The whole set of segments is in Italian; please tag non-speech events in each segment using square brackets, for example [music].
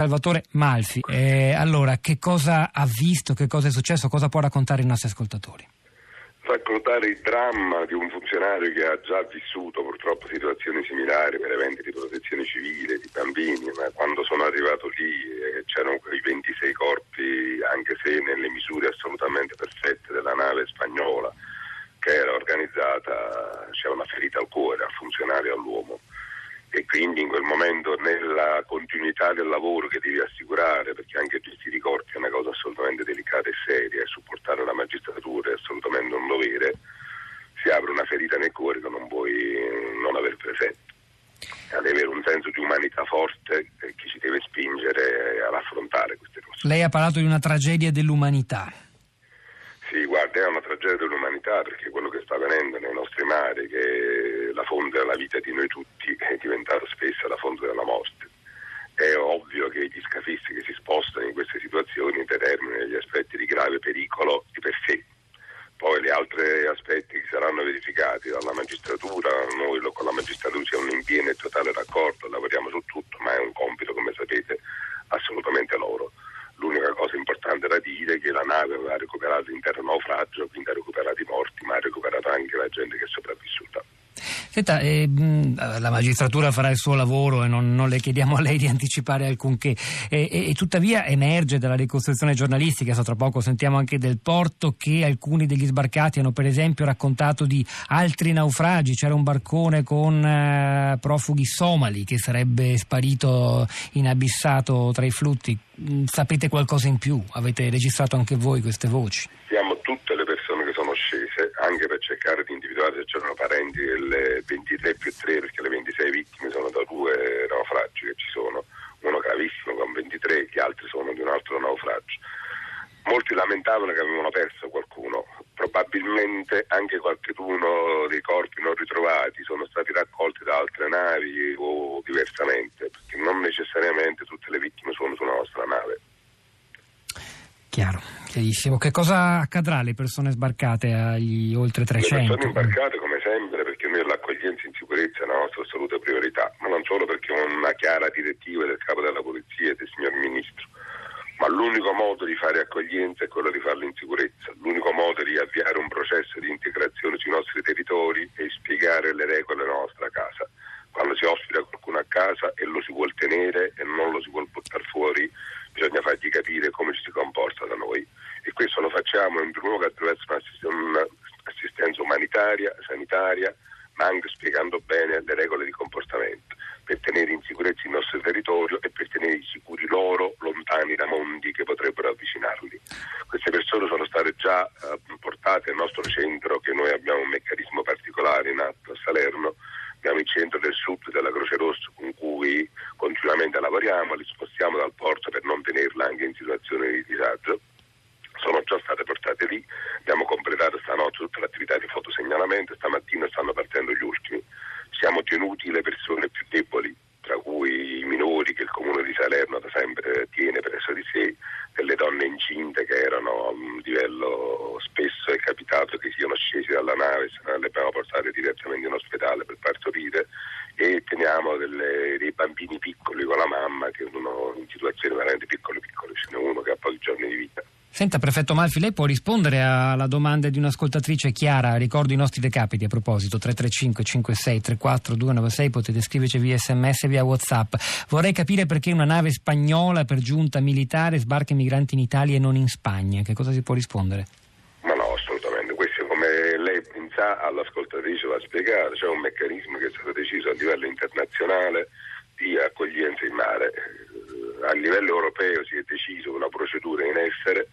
Salvatore Malfi, eh, allora che cosa ha visto, che cosa è successo, cosa può raccontare ai nostri ascoltatori? Raccontare il dramma di un funzionario che ha già vissuto purtroppo situazioni similari per eventi di protezione civile, di bambini, ma quando sono arrivato lì eh, c'erano quei 26 corpi, anche se nelle misure assolutamente perfette della nave spagnola che era organizzata, c'era una ferita al cuore, al funzionario all'uomo quindi in quel momento nella continuità del lavoro che devi assicurare, perché anche gestire i corpi è una cosa assolutamente delicata e seria e supportare la magistratura è assolutamente un dovere, si apre una ferita nel cuore che non puoi non aver presente. Ad avere un senso di umanità forte che ci deve spingere ad affrontare queste cose. Lei ha parlato di una tragedia dell'umanità. Sì, guarda, è una tragedia dell'umanità perché quello che sta avvenendo nei nostri mari, che la fonte della vita di noi tutti, [laughs] è diventato spesso la fonte della morte. È ovvio che gli scafisti che si spostano in queste situazioni determinano degli aspetti di grave pericolo di per sé. Poi gli altri aspetti che saranno verificati dalla magistratura, noi con la magistratura siamo in pieno e totale raccordo, lavoriamo su tutto, ma è un compito, come sapete, assolutamente loro. L'unica cosa importante da dire è che la nave aveva recuperato l'intero naufragio, quindi ha recuperato i morti, ma ha recuperato anche la gente che è sopravvissuta. Senta, eh, la magistratura farà il suo lavoro e non, non, le chiediamo a lei di anticipare alcunché. E, e, e, tuttavia emerge dalla ricostruzione giornalistica, so tra poco sentiamo anche del porto, che alcuni degli sbarcati hanno per esempio raccontato di altri naufragi. C'era un barcone con eh, profughi somali che sarebbe sparito inabissato tra i flutti. Mm, sapete qualcosa in più? Avete registrato anche voi queste voci? Siamo tutte le persone che sono scese anche per cercare di c'erano parenti delle 23 più 3 perché le 26 vittime sono da due naufragi che ci sono, uno gravissimo con 23, gli altri sono di un altro naufragio. Molti lamentavano che avevano perso qualcuno, probabilmente anche qualcuno dei corpi non ritrovati sono stati raccolti da altre navi o diversamente, perché non necessariamente tutte le vittime sono sulla nostra nave. Chiaro, chiarissimo. Che cosa accadrà alle persone sbarcate agli oltre 300? Le persone imbarcate come sempre perché noi l'accoglienza in sicurezza è la nostra assoluta priorità, ma non solo perché è una chiara direttiva del capo della polizia e del signor Ministro, ma l'unico modo di fare accoglienza è quello di farla in sicurezza, l'unico modo di avviare un processo di integrazione sui nostri territori è spiegare le regole della nostra casa. Quando si ospita qualcuno a casa e lo si vuol tenere e non lo si vuol buttare fuori, bisogna fargli capire come ci si comporta da noi e questo lo facciamo in primo luogo attraverso un'assistenza umanitaria, sanitaria, ma anche spiegando bene le regole di comportamento per tenere in sicurezza il nostro territorio e per tenere sicuri loro lontani da mondi che potrebbero avvicinarli. Queste persone sono state già eh, portate al nostro centro che noi abbiamo un meccanismo particolare in atto a Salerno abbiamo il centro del sud della Croce Rossa con cui continuamente lavoriamo, li spostiamo dal porto per non tenerla anche in situazioni di disagio. Sono già state abbiamo completato stanotte tutta l'attività di fotosegnalamento, stamattina stanno partendo gli ultimi. Siamo tenuti le persone più deboli, tra cui i minori che il comune di Salerno da sempre tiene presso di sé, delle donne incinte che erano a un livello spesso è capitato che siano scesi dalla nave, se le abbiamo portate direttamente in ospedale per partorire e teniamo delle, dei bambini piccoli con la mamma che sono in situazioni veramente piccole piccole, ce n'è uno che ha pochi giorni di vita. Senta, prefetto Malfi, lei può rispondere alla domanda di un'ascoltatrice Chiara, ricordo i nostri recapiti a proposito, 335 56 34 296, potete scriverci via sms e via whatsapp. Vorrei capire perché una nave spagnola per giunta militare sbarca i migranti in Italia e non in Spagna, che cosa si può rispondere? Ma no, assolutamente, questo come lei sa all'ascoltatrice va spiegato, c'è un meccanismo che è stato deciso a livello internazionale di accoglienza in mare. A livello europeo si è deciso una procedura in essere,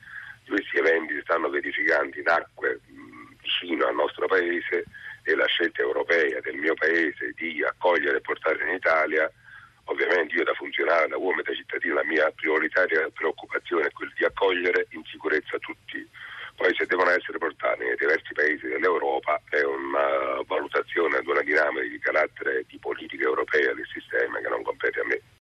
questi eventi si stanno verificando in acque vicino al nostro paese e la scelta europea del mio paese di accogliere e portare in Italia, ovviamente io da funzionario, da uomo e da cittadino, la mia prioritaria preoccupazione è quella di accogliere in sicurezza tutti. Poi se devono essere portati nei diversi paesi dell'Europa è una valutazione ad una dinamica di carattere di politica europea del sistema che non compete a me.